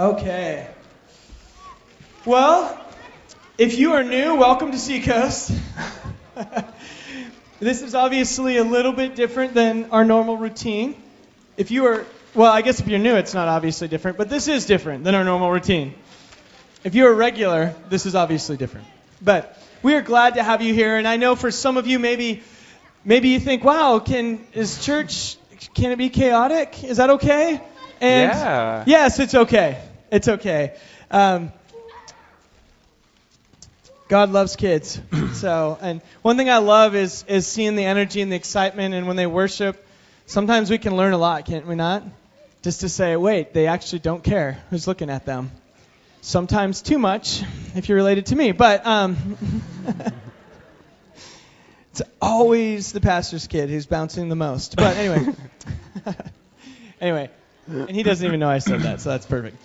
Okay. Well, if you are new, welcome to Seacoast. this is obviously a little bit different than our normal routine. If you are, well, I guess if you're new, it's not obviously different, but this is different than our normal routine. If you're a regular, this is obviously different. But we are glad to have you here, and I know for some of you, maybe, maybe you think, "Wow, can is church can it be chaotic? Is that okay?" And Yeah. yes, it's okay. It's okay. Um, God loves kids. so, and one thing I love is is seeing the energy and the excitement, and when they worship, sometimes we can learn a lot, can't we not? Just to say, wait, they actually don't care who's looking at them. Sometimes too much, if you're related to me, but um, it's always the pastor's kid who's bouncing the most. But anyway, anyway, and he doesn't even know I said that, so that's perfect.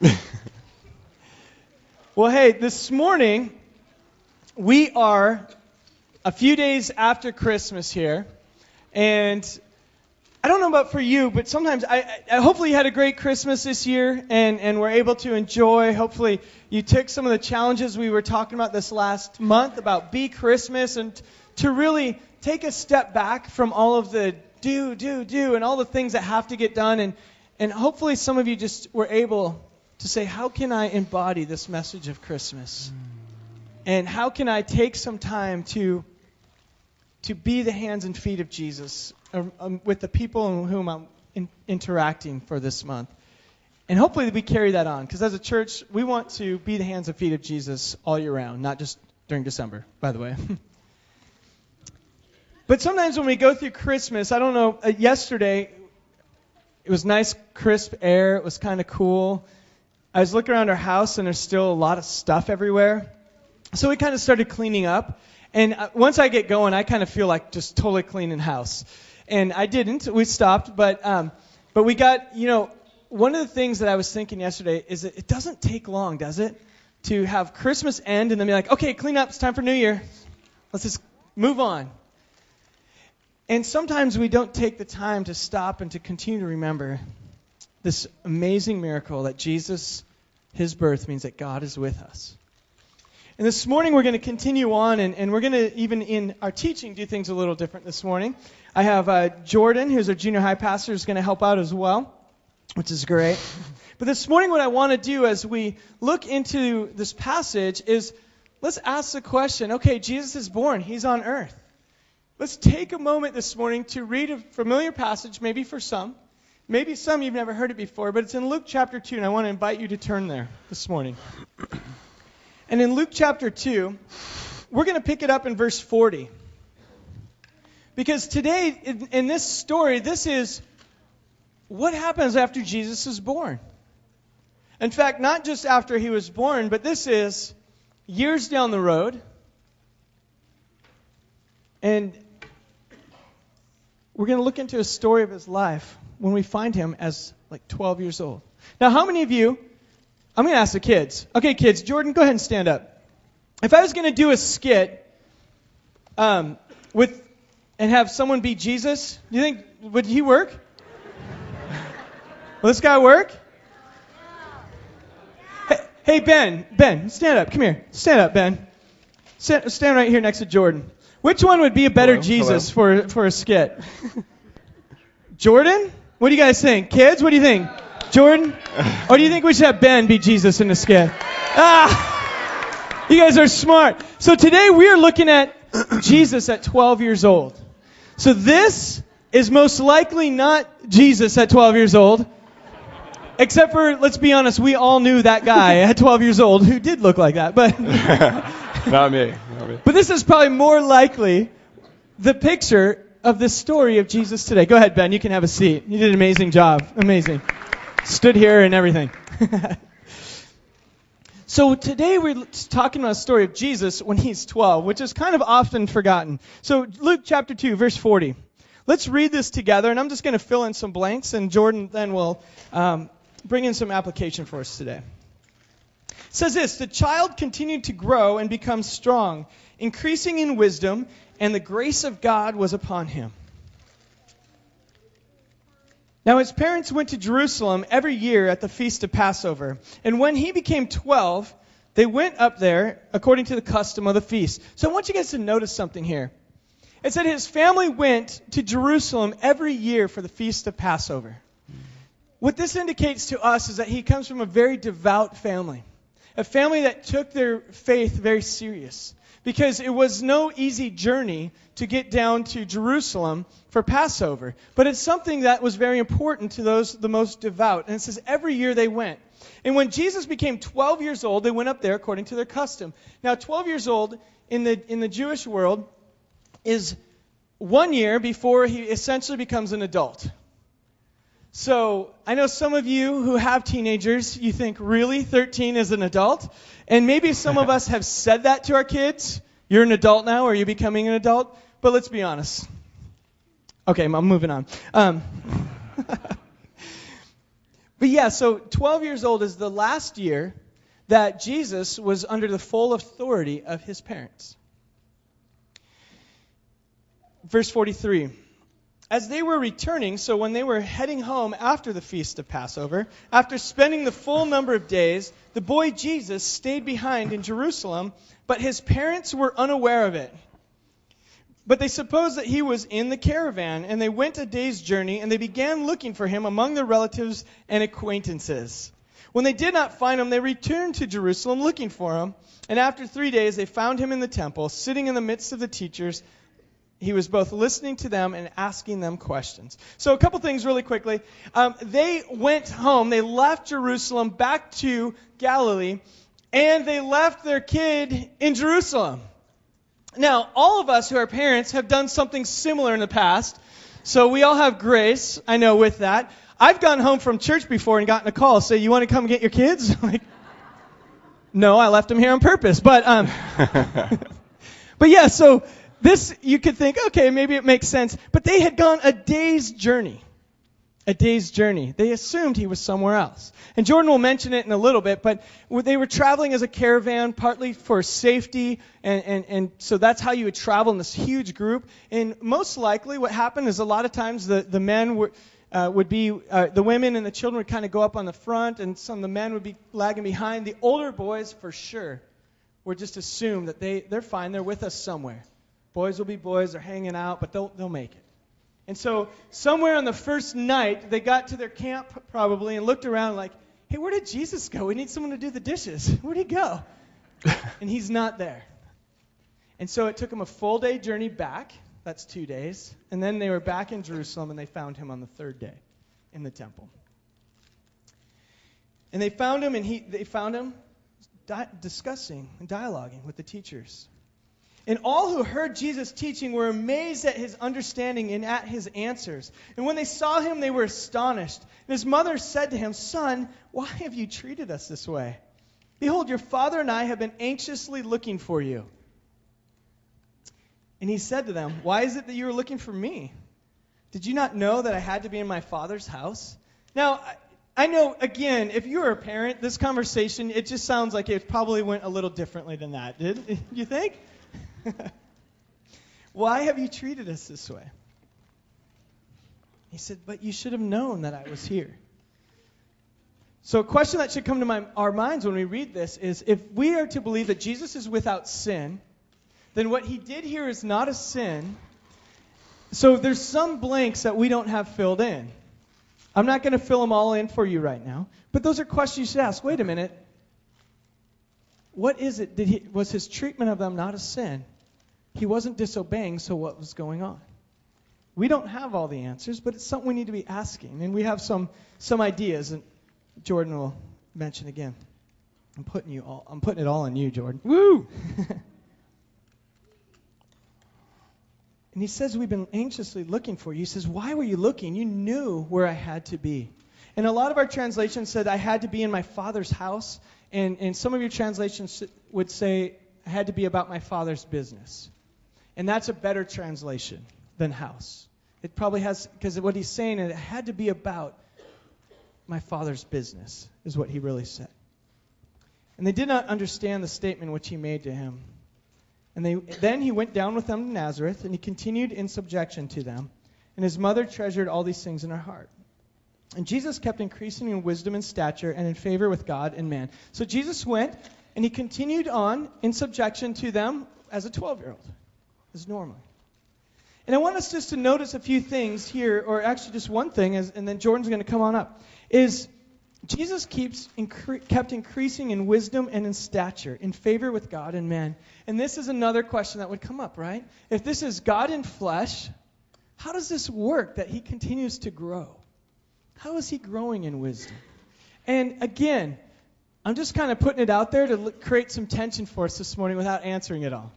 well, hey, this morning we are a few days after Christmas here, and I don't know about for you, but sometimes I, I hopefully you had a great Christmas this year and and were able to enjoy. Hopefully you took some of the challenges we were talking about this last month about be Christmas and to really take a step back from all of the do do do and all the things that have to get done and and hopefully some of you just were able to say how can I embody this message of Christmas? And how can I take some time to to be the hands and feet of Jesus um, um, with the people with whom I'm in, interacting for this month. And hopefully we carry that on because as a church, we want to be the hands and feet of Jesus all year round, not just during December, by the way. but sometimes when we go through Christmas, I don't know, uh, yesterday it was nice, crisp air. It was kind of cool. I was looking around our house and there's still a lot of stuff everywhere. So we kind of started cleaning up. And uh, once I get going, I kind of feel like just totally cleaning house. And I didn't. We stopped, but um, but we got you know one of the things that I was thinking yesterday is that it doesn't take long, does it, to have Christmas end and then be like, okay, clean up. It's time for New Year. Let's just move on. And sometimes we don't take the time to stop and to continue to remember this amazing miracle that Jesus, His birth, means that God is with us. And this morning we're going to continue on, and, and we're going to, even in our teaching, do things a little different this morning. I have uh, Jordan, who's our junior high pastor, is going to help out as well, which is great. But this morning, what I want to do as we look into this passage is let's ask the question okay, Jesus is born, he's on earth. Let's take a moment this morning to read a familiar passage, maybe for some. Maybe some of you've never heard it before, but it's in Luke chapter 2, and I want to invite you to turn there this morning. And in Luke chapter 2, we're going to pick it up in verse 40. Because today, in, in, this story, this is what happens after Jesus is born. In fact, not just after he was born, but this is years down the road. And we're going to look into a story of his life when we find him as like 12 years old. Now, how many of you, I'm going to ask the kids. Okay, kids, Jordan, go ahead and stand up. If I was going to do a skit um, with and have someone be Jesus, do you think would he work? Will this guy work? Hey, hey, Ben, Ben, stand up. Come here. Stand up, Ben. Stand, stand right here next to Jordan. Which one would be a better Hello, Jesus for for a skit? Jordan? What do you guys think? Kids, what do you think? Jordan? Or do you think we should have Ben be Jesus in the skit? Ah! You guys are smart. So today we are looking at Jesus at 12 years old. So this is most likely not Jesus at 12 years old. Except for, let's be honest, we all knew that guy at 12 years old who did look like that. But, Not me. Not me. but this is probably more likely the picture of the story of Jesus today. Go ahead, Ben. You can have a seat. You did an amazing job. Amazing. Stood here and everything. so today we're talking about the story of Jesus when he's 12, which is kind of often forgotten. So Luke chapter 2, verse 40. Let's read this together, and I'm just going to fill in some blanks, and Jordan then will um, bring in some application for us today. It says this The child continued to grow and become strong, increasing in wisdom, and the grace of God was upon him. Now his parents went to Jerusalem every year at the feast of Passover. And when he became 12, they went up there according to the custom of the feast. So I want you guys to notice something here. It said his family went to Jerusalem every year for the feast of Passover. What this indicates to us is that he comes from a very devout family, a family that took their faith very serious. Because it was no easy journey to get down to Jerusalem for Passover. But it's something that was very important to those the most devout. And it says every year they went. And when Jesus became 12 years old, they went up there according to their custom. Now, 12 years old in the, in the Jewish world is one year before he essentially becomes an adult. So I know some of you who have teenagers, you think, really, 13 is an adult? And maybe some of us have said that to our kids. You're an adult now, or you're becoming an adult. But let's be honest. Okay, I'm moving on. Um, but yeah, so 12 years old is the last year that Jesus was under the full authority of his parents. Verse 43. As they were returning, so when they were heading home after the feast of Passover, after spending the full number of days, the boy Jesus stayed behind in Jerusalem, but his parents were unaware of it. But they supposed that he was in the caravan, and they went a day's journey, and they began looking for him among their relatives and acquaintances. When they did not find him, they returned to Jerusalem looking for him. And after three days, they found him in the temple, sitting in the midst of the teachers, he was both listening to them and asking them questions. So, a couple things really quickly. Um, they went home, they left Jerusalem back to Galilee, and they left their kid in Jerusalem. Now, all of us who are parents have done something similar in the past, so we all have grace, I know, with that. I've gone home from church before and gotten a call, say, You want to come get your kids? like, no, I left them here on purpose. But, um, but yeah, so this, you could think, okay, maybe it makes sense. But they had gone a day's journey. A day's journey. They assumed he was somewhere else. And Jordan will mention it in a little bit, but they were traveling as a caravan, partly for safety, and, and, and so that's how you would travel in this huge group. And most likely what happened is a lot of times the, the men were, uh, would be, uh, the women and the children would kind of go up on the front, and some of the men would be lagging behind. The older boys, for sure, were just assumed that they, they're fine, they're with us somewhere. Boys will be boys, they're hanging out, but they'll, they'll make it. And so, somewhere on the first night, they got to their camp probably and looked around like, hey, where did Jesus go? We need someone to do the dishes. Where'd he go? and he's not there. And so it took them a full day journey back. That's two days. And then they were back in Jerusalem and they found him on the third day in the temple. And they found him and he, they found him di- discussing and dialoguing with the teachers. And all who heard Jesus teaching were amazed at his understanding and at his answers. And when they saw him, they were astonished. And his mother said to him, Son, why have you treated us this way? Behold, your father and I have been anxiously looking for you. And he said to them, Why is it that you are looking for me? Did you not know that I had to be in my father's house? Now, I know, again, if you were a parent, this conversation, it just sounds like it probably went a little differently than that. Did you think? Why have you treated us this way? He said, But you should have known that I was here. So, a question that should come to my, our minds when we read this is if we are to believe that Jesus is without sin, then what he did here is not a sin. So, there's some blanks that we don't have filled in. I'm not going to fill them all in for you right now, but those are questions you should ask. Wait a minute. What is it? Did he, was his treatment of them not a sin? He wasn't disobeying, so what was going on? We don't have all the answers, but it's something we need to be asking. And we have some, some ideas, and Jordan will mention again. I'm putting you all I'm putting it all on you, Jordan. Woo! and he says we've been anxiously looking for you. He says, Why were you looking? You knew where I had to be. And a lot of our translations said I had to be in my father's house, and, and some of your translations would say I had to be about my father's business. And that's a better translation than house. It probably has, because what he's saying, it had to be about my father's business, is what he really said. And they did not understand the statement which he made to him. And they, then he went down with them to Nazareth, and he continued in subjection to them. And his mother treasured all these things in her heart. And Jesus kept increasing in wisdom and stature and in favor with God and man. So Jesus went and he continued on in subjection to them as a 12 year old, as normal. And I want us just to notice a few things here, or actually just one thing, as, and then Jordan's going to come on up, is Jesus keeps incre- kept increasing in wisdom and in stature, in favor with God and man. And this is another question that would come up, right? If this is God in flesh, how does this work that he continues to grow? How is he growing in wisdom? And again, I'm just kind of putting it out there to create some tension for us this morning without answering it all.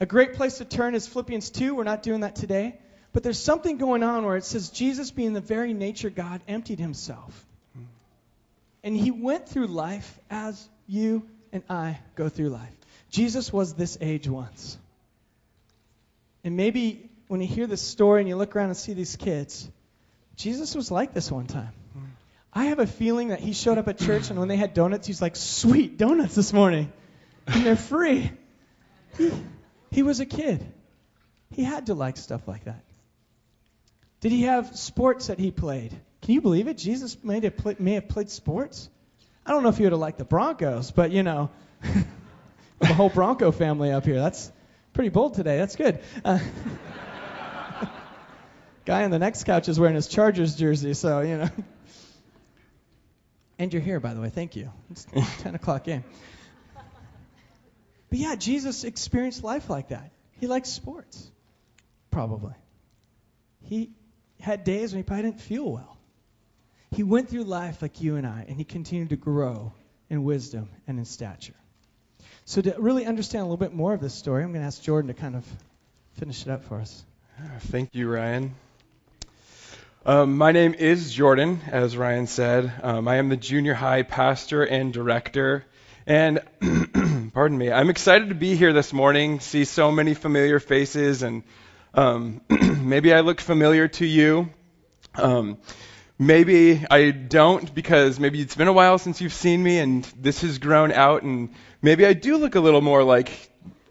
A great place to turn is Philippians 2. We're not doing that today. But there's something going on where it says Jesus, being the very nature God, emptied himself. And he went through life as you and I go through life. Jesus was this age once. And maybe when you hear this story and you look around and see these kids, Jesus was like this one time. I have a feeling that he showed up at church and when they had donuts, he's like, sweet donuts this morning. And they're free. He, was a kid. He had to like stuff like that. Did he have sports that he played? Can you believe it? Jesus may have, play, may have played sports. I don't know if he would have liked the Broncos, but you know, the whole Bronco family up here. That's pretty bold today. That's good. Uh, guy on the next couch is wearing his Chargers jersey, so you know. And you're here, by the way. Thank you. It's 10 o'clock game. But yeah, Jesus experienced life like that. He liked sports, probably. He had days when he probably didn't feel well. He went through life like you and I, and he continued to grow in wisdom and in stature. So, to really understand a little bit more of this story, I'm going to ask Jordan to kind of finish it up for us. Thank you, Ryan. Um, my name is Jordan, as Ryan said. Um, I am the junior high pastor and director. And, pardon me, I'm excited to be here this morning, see so many familiar faces, and um, maybe I look familiar to you. Um, maybe I don't because maybe it's been a while since you've seen me and this has grown out, and maybe I do look a little more like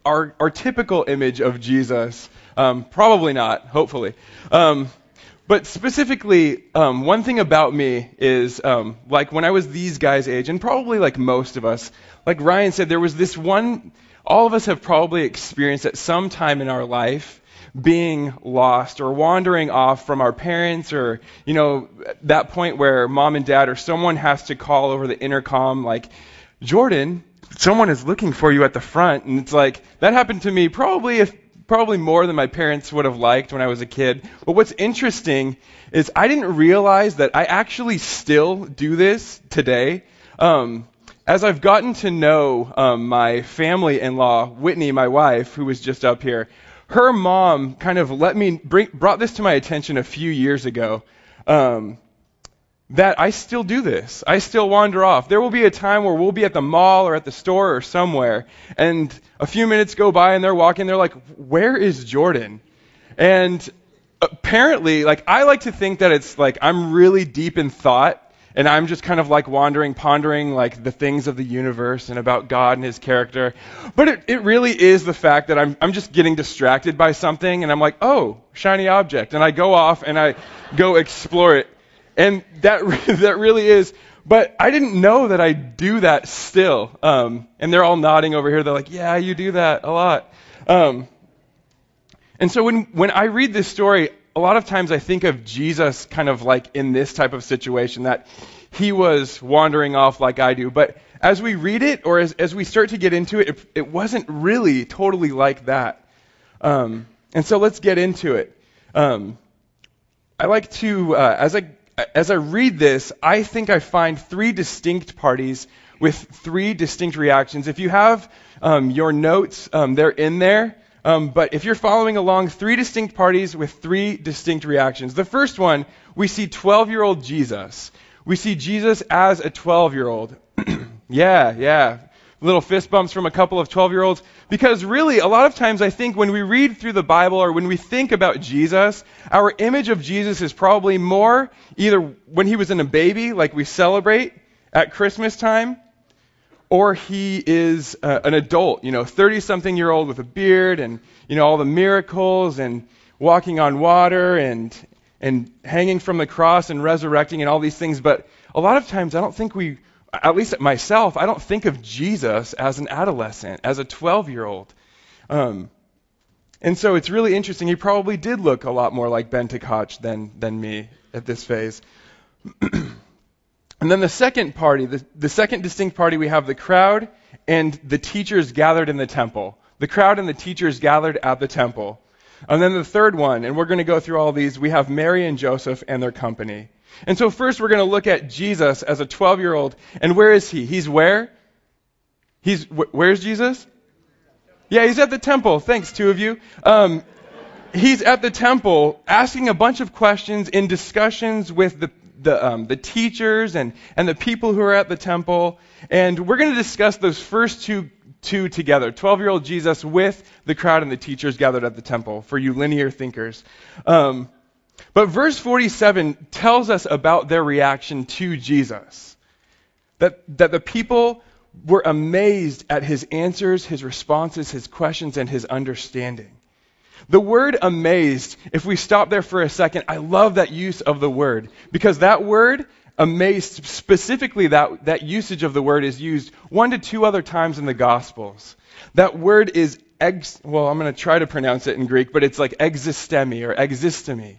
our, our typical image of Jesus. Um, probably not, hopefully. Um, but specifically, um, one thing about me is, um, like when I was these guys' age, and probably like most of us, like Ryan said, there was this one, all of us have probably experienced at some time in our life being lost or wandering off from our parents or, you know, that point where mom and dad or someone has to call over the intercom, like, Jordan, someone is looking for you at the front. And it's like, that happened to me probably if probably more than my parents would have liked when I was a kid. But what's interesting is I didn't realize that I actually still do this today. Um, as I've gotten to know um, my family in law, Whitney, my wife, who was just up here, her mom kind of let me bring, brought this to my attention a few years ago. Um, that I still do this. I still wander off. There will be a time where we'll be at the mall or at the store or somewhere, and a few minutes go by and they're walking, they're like, Where is Jordan? And apparently, like, I like to think that it's like I'm really deep in thought, and I'm just kind of like wandering, pondering like the things of the universe and about God and his character. But it, it really is the fact that I'm, I'm just getting distracted by something, and I'm like, Oh, shiny object. And I go off and I go explore it. And that, that really is, but I didn't know that I do that still. Um, and they're all nodding over here. They're like, yeah, you do that a lot. Um, and so when, when I read this story, a lot of times I think of Jesus kind of like in this type of situation that he was wandering off like I do. But as we read it or as, as we start to get into it, it, it wasn't really totally like that. Um, and so let's get into it. Um, I like to, uh, as I as I read this, I think I find three distinct parties with three distinct reactions. If you have um, your notes, um, they're in there. Um, but if you're following along, three distinct parties with three distinct reactions. The first one, we see 12 year old Jesus. We see Jesus as a 12 year old. yeah, yeah little fist bumps from a couple of 12 year olds. Because really, a lot of times I think when we read through the Bible or when we think about Jesus, our image of Jesus is probably more either when he was in a baby, like we celebrate at Christmas time, or he is uh, an adult, you know, 30 something year old with a beard and, you know, all the miracles and walking on water and, and hanging from the cross and resurrecting and all these things. But a lot of times, I don't think we, at least myself, I don't think of Jesus as an adolescent, as a 12 year old. Um, and so it's really interesting. He probably did look a lot more like Ben Koch than, than me at this phase. and then the second party, the, the second distinct party, we have the crowd and the teachers gathered in the temple. The crowd and the teachers gathered at the temple. And then the third one, and we're going to go through all these, we have Mary and Joseph and their company. And so first we're going to look at Jesus as a 12 year old. And where is he? He's where? He's, wh- where's Jesus? Yeah, he's at the temple. Thanks, two of you. Um, he's at the temple asking a bunch of questions in discussions with the, the, um, the teachers and, and the people who are at the temple. And we're going to discuss those first two, two together 12 year old Jesus with the crowd and the teachers gathered at the temple, for you linear thinkers. Um, but verse 47 tells us about their reaction to Jesus. That, that the people were amazed at his answers, his responses, his questions, and his understanding. The word amazed, if we stop there for a second, I love that use of the word because that word, amazed, specifically that, that usage of the word is used one to two other times in the Gospels. That word is, ex, well, I'm going to try to pronounce it in Greek, but it's like existemi or existemi.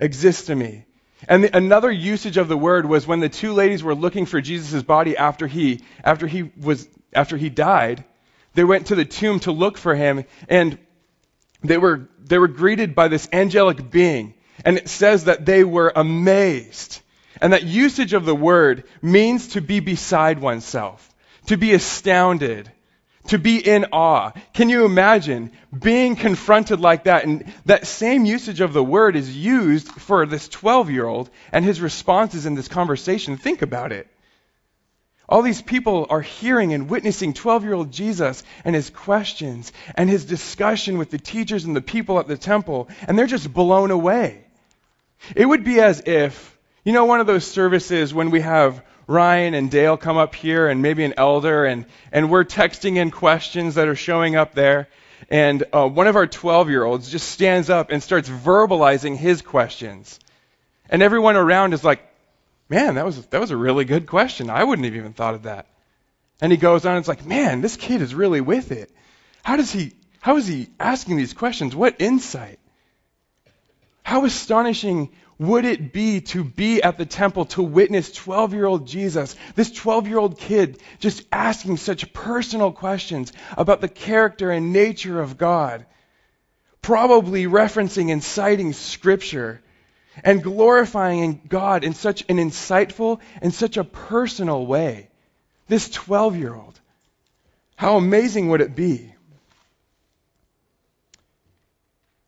Existemi. And the, another usage of the word was when the two ladies were looking for Jesus' body after he, after he was, after he died, they went to the tomb to look for him and they were, they were greeted by this angelic being. And it says that they were amazed. And that usage of the word means to be beside oneself, to be astounded, to be in awe. Can you imagine being confronted like that? And that same usage of the word is used for this 12 year old and his responses in this conversation. Think about it. All these people are hearing and witnessing 12 year old Jesus and his questions and his discussion with the teachers and the people at the temple, and they're just blown away. It would be as if, you know, one of those services when we have Ryan and Dale come up here and maybe an elder, and, and we're texting in questions that are showing up there. And uh, one of our 12 year olds just stands up and starts verbalizing his questions. And everyone around is like, man, that was, that was a really good question. I wouldn't have even thought of that. And he goes on and it's like, man, this kid is really with it. How does he, how is he asking these questions? What insight? How astonishing would it be to be at the temple to witness 12 year old Jesus, this 12 year old kid, just asking such personal questions about the character and nature of God? Probably referencing and citing Scripture and glorifying God in such an insightful and such a personal way. This 12 year old. How amazing would it be?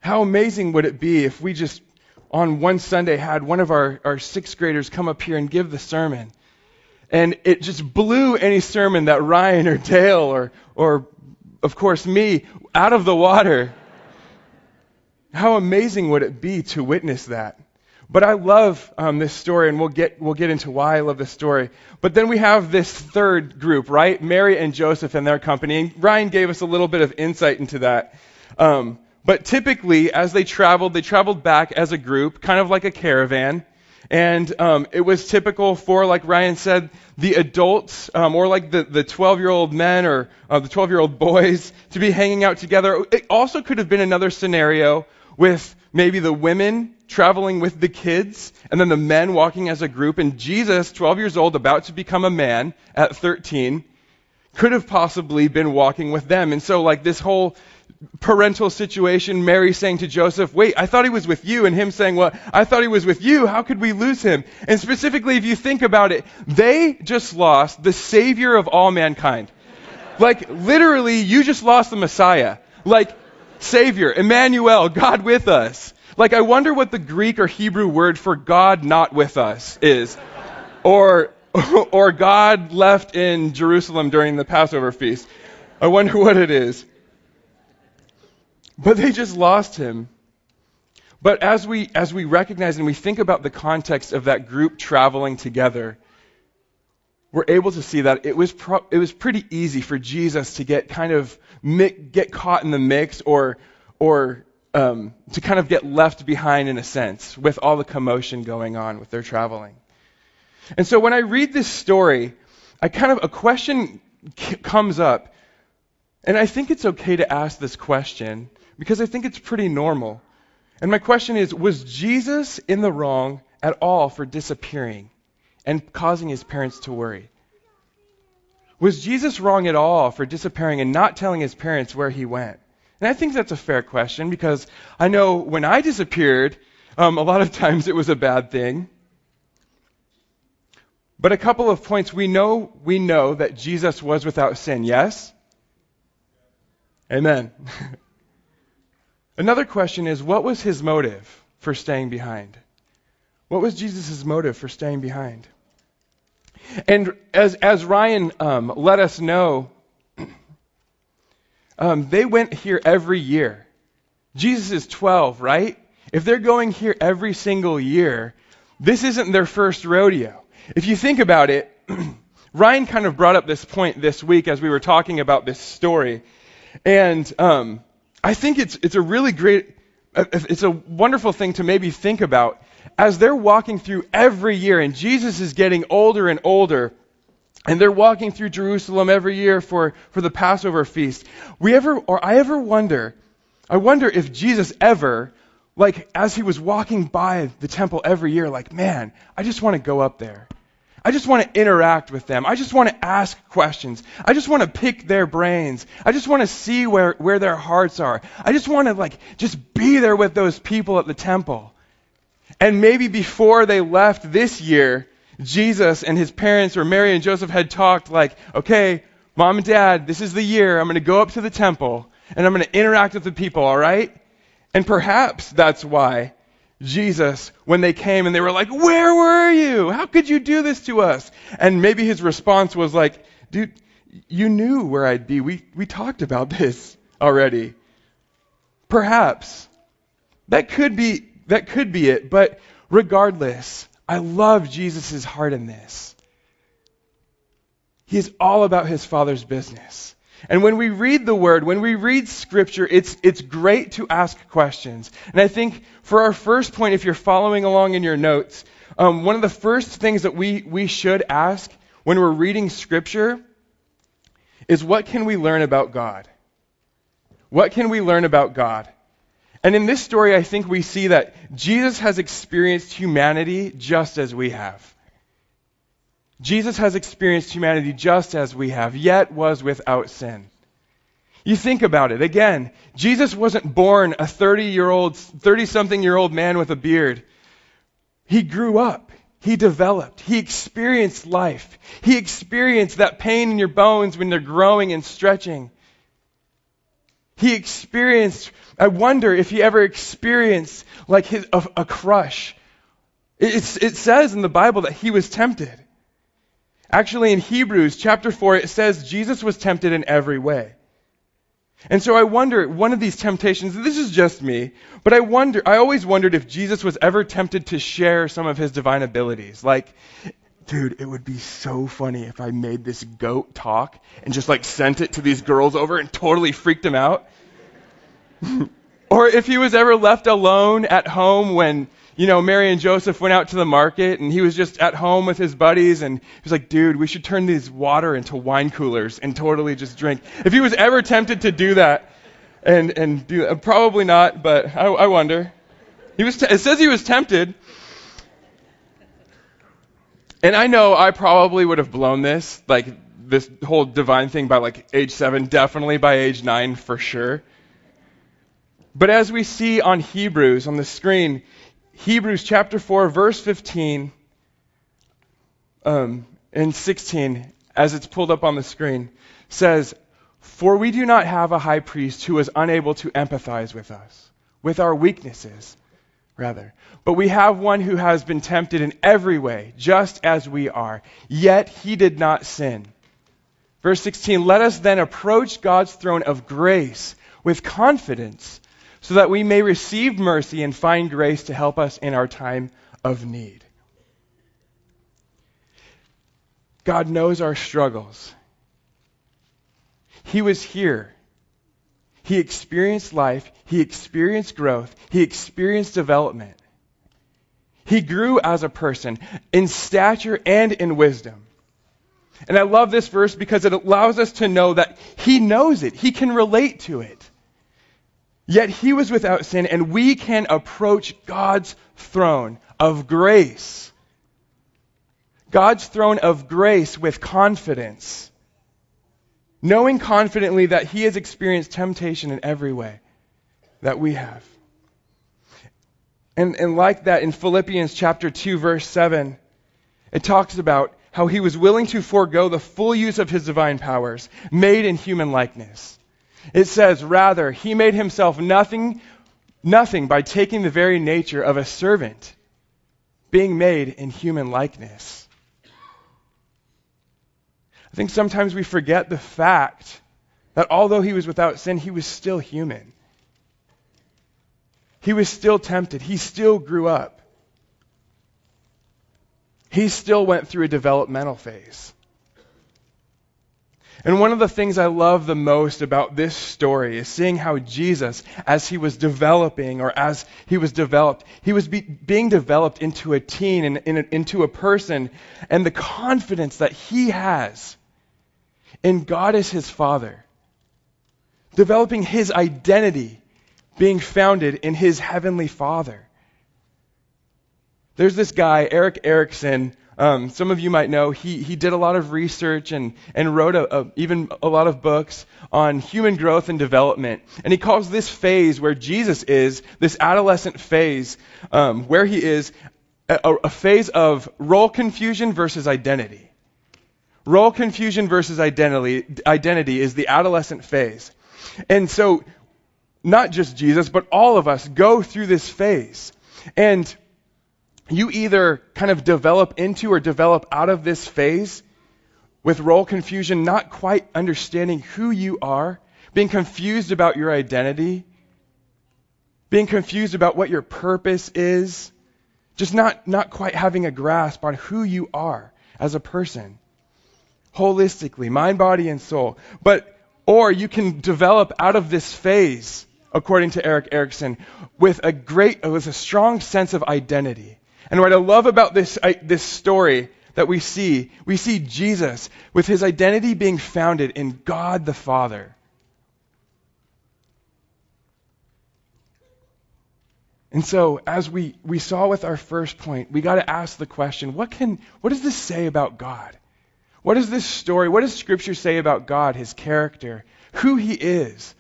How amazing would it be if we just on one Sunday had one of our, our sixth graders come up here and give the sermon. And it just blew any sermon that Ryan or Dale or, or of course me out of the water. How amazing would it be to witness that? But I love um, this story, and we'll get we'll get into why I love this story. But then we have this third group, right? Mary and Joseph and their company. And Ryan gave us a little bit of insight into that. Um, but typically, as they traveled, they traveled back as a group, kind of like a caravan. And um, it was typical for, like Ryan said, the adults, um, or like the, the 12 year old men or uh, the 12 year old boys, to be hanging out together. It also could have been another scenario with maybe the women traveling with the kids, and then the men walking as a group. And Jesus, 12 years old, about to become a man at 13, could have possibly been walking with them. And so, like, this whole parental situation, Mary saying to Joseph, Wait, I thought he was with you, and him saying, Well, I thought he was with you. How could we lose him? And specifically, if you think about it, they just lost the Savior of all mankind. like, literally, you just lost the Messiah. Like, Savior, Emmanuel, God with us. Like, I wonder what the Greek or Hebrew word for God not with us is. Or, or God left in Jerusalem during the Passover feast. I wonder what it is. But they just lost him. But as we, as we recognize and we think about the context of that group traveling together, we're able to see that it was, pro- it was pretty easy for Jesus to get kind of mi- get caught in the mix or, or um, to kind of get left behind in a sense with all the commotion going on with their traveling. And so when I read this story, I kind of, a question c- comes up. And I think it's okay to ask this question because I think it's pretty normal. And my question is Was Jesus in the wrong at all for disappearing and causing his parents to worry? Was Jesus wrong at all for disappearing and not telling his parents where he went? And I think that's a fair question because I know when I disappeared, um, a lot of times it was a bad thing. But a couple of points we know we know that Jesus was without sin. Yes? Amen. Another question is what was his motive for staying behind? What was Jesus' motive for staying behind? And as, as Ryan um, let us know, um, they went here every year. Jesus is 12, right? If they're going here every single year, this isn't their first rodeo. If you think about it, Ryan kind of brought up this point this week as we were talking about this story. And um, I think it's, it's a really great, uh, it's a wonderful thing to maybe think about as they're walking through every year, and Jesus is getting older and older, and they're walking through Jerusalem every year for, for the Passover feast. We ever, or I ever wonder, I wonder if Jesus ever, like as he was walking by the temple every year, like, man, I just want to go up there. I just want to interact with them. I just want to ask questions. I just want to pick their brains. I just want to see where, where their hearts are. I just want to like just be there with those people at the temple. And maybe before they left this year, Jesus and his parents or Mary and Joseph had talked like, okay, mom and dad, this is the year. I'm going to go up to the temple and I'm going to interact with the people, all right? And perhaps that's why Jesus, when they came and they were like, where were you? How could you do this to us? And maybe his response was like, dude, you knew where I'd be. We, we talked about this already. Perhaps. That could be that could be it. But regardless, I love Jesus' heart in this. He's all about his Father's business. And when we read the Word, when we read Scripture, it's, it's great to ask questions. And I think for our first point, if you're following along in your notes, um, one of the first things that we, we should ask when we're reading Scripture is what can we learn about God? What can we learn about God? And in this story, I think we see that Jesus has experienced humanity just as we have. Jesus has experienced humanity just as we have, yet was without sin. You think about it. Again, Jesus wasn't born a 30 year old, 30 something year old man with a beard. He grew up. He developed. He experienced life. He experienced that pain in your bones when they're growing and stretching. He experienced, I wonder if he ever experienced like his, a, a crush. It, it says in the Bible that he was tempted. Actually, in Hebrews chapter 4, it says Jesus was tempted in every way. And so I wonder, one of these temptations, this is just me, but I wonder, I always wondered if Jesus was ever tempted to share some of his divine abilities. Like, dude, it would be so funny if I made this goat talk and just like sent it to these girls over and totally freaked them out. or if he was ever left alone at home when, you know, Mary and Joseph went out to the market and he was just at home with his buddies and he was like, dude, we should turn these water into wine coolers and totally just drink. If he was ever tempted to do that and, and do that, probably not, but I, I wonder. He was, it says he was tempted. And I know I probably would have blown this, like this whole divine thing by like age seven, definitely by age nine for sure. But as we see on Hebrews on the screen, Hebrews chapter 4, verse 15 um, and 16, as it's pulled up on the screen, says, For we do not have a high priest who is unable to empathize with us, with our weaknesses rather. But we have one who has been tempted in every way, just as we are, yet he did not sin. Verse 16, let us then approach God's throne of grace with confidence, so that we may receive mercy and find grace to help us in our time of need. God knows our struggles. He was here he experienced life, he experienced growth, he experienced development. He grew as a person in stature and in wisdom. And I love this verse because it allows us to know that he knows it, he can relate to it. Yet he was without sin, and we can approach God's throne of grace. God's throne of grace with confidence, knowing confidently that he has experienced temptation in every way that we have. And, and like that, in Philippians chapter 2, verse 7, it talks about how he was willing to forego the full use of his divine powers, made in human likeness. It says, rather, he made himself nothing, nothing by taking the very nature of a servant, being made in human likeness. I think sometimes we forget the fact that although he was without sin, he was still human. He was still tempted. He still grew up. He still went through a developmental phase. And one of the things I love the most about this story is seeing how Jesus, as he was developing or as he was developed, he was be, being developed into a teen and in, into a person, and the confidence that he has in God as his Father, developing his identity being founded in his heavenly Father. There's this guy, Erik Erikson. Um, some of you might know he, he did a lot of research and, and wrote a, a, even a lot of books on human growth and development. And he calls this phase where Jesus is, this adolescent phase, um, where he is, a, a phase of role confusion versus identity. Role confusion versus identity, identity is the adolescent phase. And so not just Jesus, but all of us go through this phase. And you either kind of develop into or develop out of this phase with role confusion, not quite understanding who you are, being confused about your identity, being confused about what your purpose is, just not, not quite having a grasp on who you are as a person, holistically, mind, body, and soul. But, or you can develop out of this phase according to Erik Erikson, with a great, with a strong sense of identity. And what I love about this, uh, this story that we see, we see Jesus with his identity being founded in God the Father. And so, as we, we saw with our first point, we got to ask the question what, can, what does this say about God? What does this story, what does Scripture say about God, his character, who he is?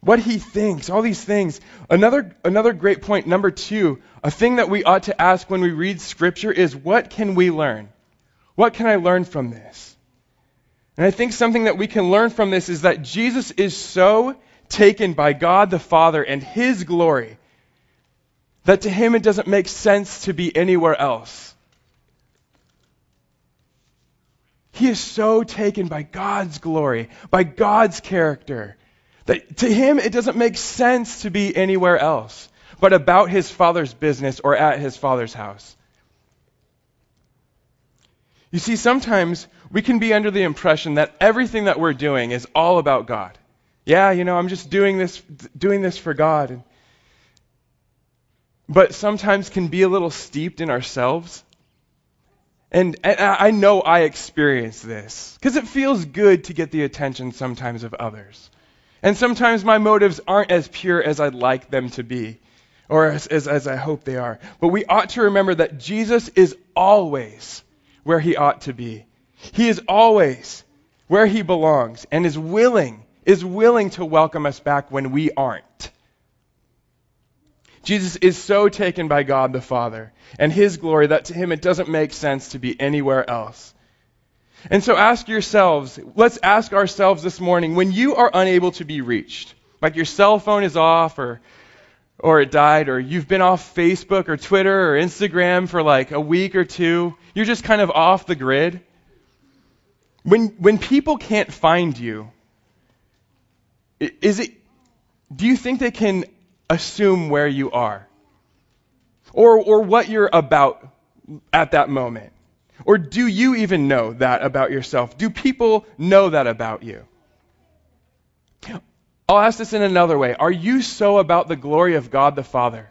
What he thinks, all these things. Another, another great point, number two, a thing that we ought to ask when we read Scripture is what can we learn? What can I learn from this? And I think something that we can learn from this is that Jesus is so taken by God the Father and his glory that to him it doesn't make sense to be anywhere else. He is so taken by God's glory, by God's character, that to him, it doesn't make sense to be anywhere else but about his father's business or at his father's house. You see, sometimes we can be under the impression that everything that we're doing is all about God. Yeah, you know, I'm just doing this, doing this for God. But sometimes can be a little steeped in ourselves. And, and I know I experience this because it feels good to get the attention sometimes of others. And sometimes my motives aren't as pure as I'd like them to be, or as, as, as, I hope they are. But we ought to remember that Jesus is always where he ought to be. He is always where he belongs and is willing, is willing to welcome us back when we aren't. Jesus is so taken by God the Father and his glory that to him it doesn't make sense to be anywhere else. And so ask yourselves, let's ask ourselves this morning when you are unable to be reached, like your cell phone is off or or it died or you've been off Facebook or Twitter or Instagram for like a week or two, you're just kind of off the grid. When when people can't find you, is it do you think they can assume where you are? Or or what you're about at that moment? Or do you even know that about yourself? Do people know that about you? I'll ask this in another way. Are you so about the glory of God the Father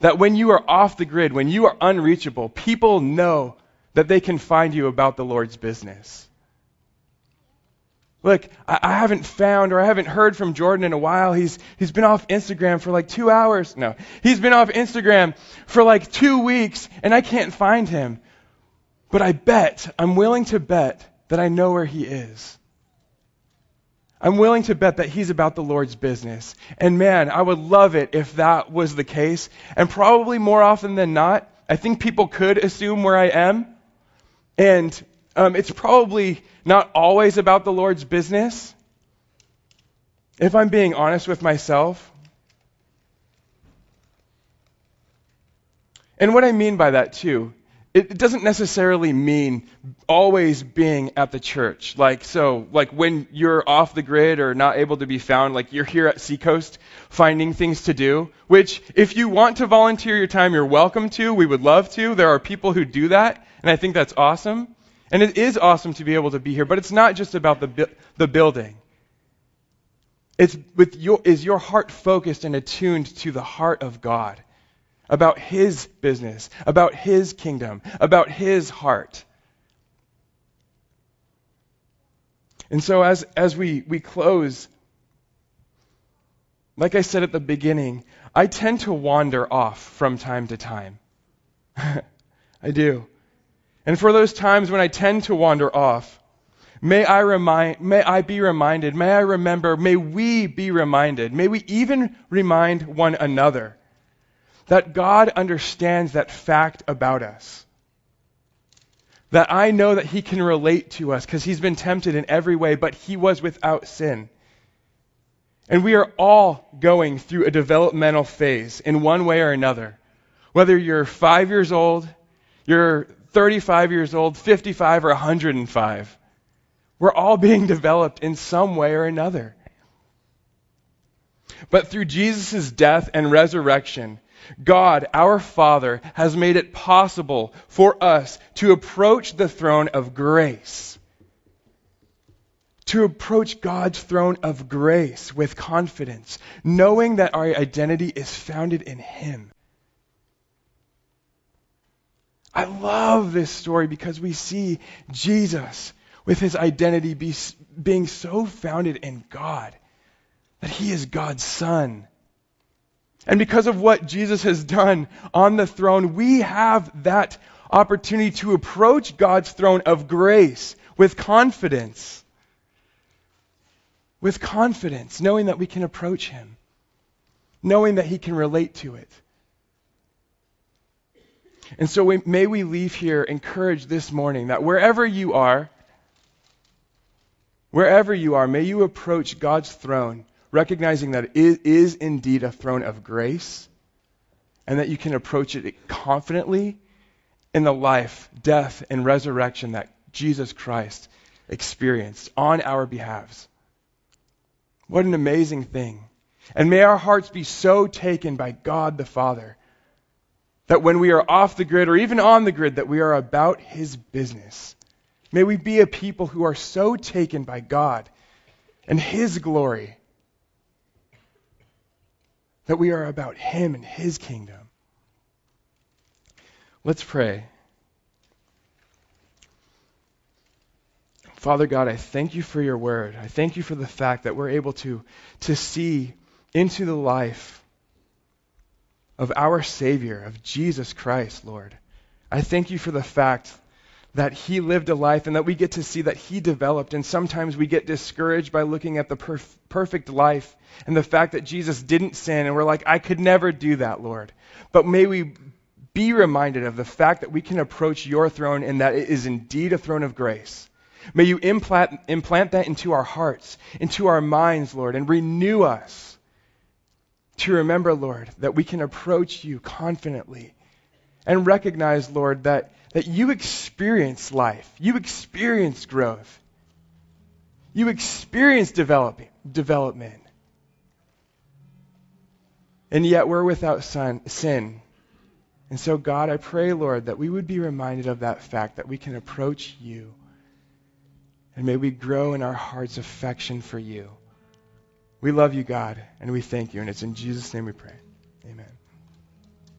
that when you are off the grid, when you are unreachable, people know that they can find you about the Lord's business? Look, I, I, haven't found or I haven't heard from Jordan in a while. He's, he's been off Instagram for like two hours. No, he's been off Instagram for like two weeks and I can't find him. But I bet, I'm willing to bet that I know where he is. I'm willing to bet that he's about the Lord's business. And man, I would love it if that was the case. And probably more often than not, I think people could assume where I am. And um, it's probably not always about the Lord's business. If I'm being honest with myself. And what I mean by that, too, it doesn't necessarily mean always being at the church. Like, so, like when you're off the grid or not able to be found, like you're here at Seacoast finding things to do, which if you want to volunteer your time, you're welcome to. We would love to. There are people who do that, and I think that's awesome. And it is awesome to be able to be here, but it's not just about the, the building. It's with your, is your heart focused and attuned to the heart of God? About His business, about His kingdom, about His heart. And so, as, as we, we close, like I said at the beginning, I tend to wander off from time to time. I do. And for those times when I tend to wander off, may I remind, may I be reminded, may I remember, may we be reminded, may we even remind one another that God understands that fact about us. That I know that He can relate to us because He's been tempted in every way, but He was without sin. And we are all going through a developmental phase in one way or another. Whether you're five years old, you're 35 years old, 55, or 105. We're all being developed in some way or another. But through Jesus' death and resurrection, God, our Father, has made it possible for us to approach the throne of grace. To approach God's throne of grace with confidence, knowing that our identity is founded in Him. I love this story because we see Jesus with his identity be, being so founded in God that he is God's Son and because of what Jesus has done on the throne, we have that opportunity to approach God's throne of grace with confidence. With confidence, knowing that we can approach Him, knowing that He can relate to it. And so we, may we leave here encouraged this morning that wherever you are, wherever you are, may you approach God's throne recognizing that it is indeed a throne of grace and that you can approach it confidently in the life, death, and resurrection that Jesus Christ experienced on our behalves. What an amazing thing. And may our hearts be so taken by God the Father that when we are off the grid or even on the grid, that we are about His business. May we be a people who are so taken by God and His glory that we are about Him and His kingdom. Let's pray. Father God, I thank you for your word. I thank you for the fact that we're able to, to see into the life of our Savior, of Jesus Christ, Lord. I thank you for the fact that he lived a life and that we get to see that he developed. And sometimes we get discouraged by looking at the perf- perfect life and the fact that Jesus didn't sin. And we're like, I could never do that, Lord. But may we be reminded of the fact that we can approach your throne and that it is indeed a throne of grace. May you implant, implant that into our hearts, into our minds, Lord, and renew us to remember, Lord, that we can approach you confidently and recognize, Lord, that that you experience life, you experience growth, you experience developing, development. And yet we're without sin. And so, God, I pray, Lord, that we would be reminded of that fact that we can approach you. And may we grow in our heart's affection for you. We love you, God, and we thank you. And it's in Jesus' name we pray.